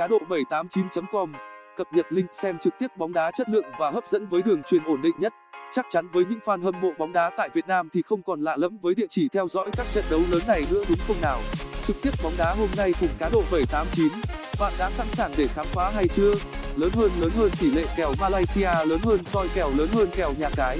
cá độ 789.com cập nhật link xem trực tiếp bóng đá chất lượng và hấp dẫn với đường truyền ổn định nhất. Chắc chắn với những fan hâm mộ bóng đá tại Việt Nam thì không còn lạ lẫm với địa chỉ theo dõi các trận đấu lớn này nữa đúng không nào? Trực tiếp bóng đá hôm nay cùng cá độ 789 bạn đã sẵn sàng để khám phá hay chưa? Lớn hơn lớn hơn tỷ lệ kèo Malaysia, lớn hơn soi kèo, lớn hơn kèo nhà cái.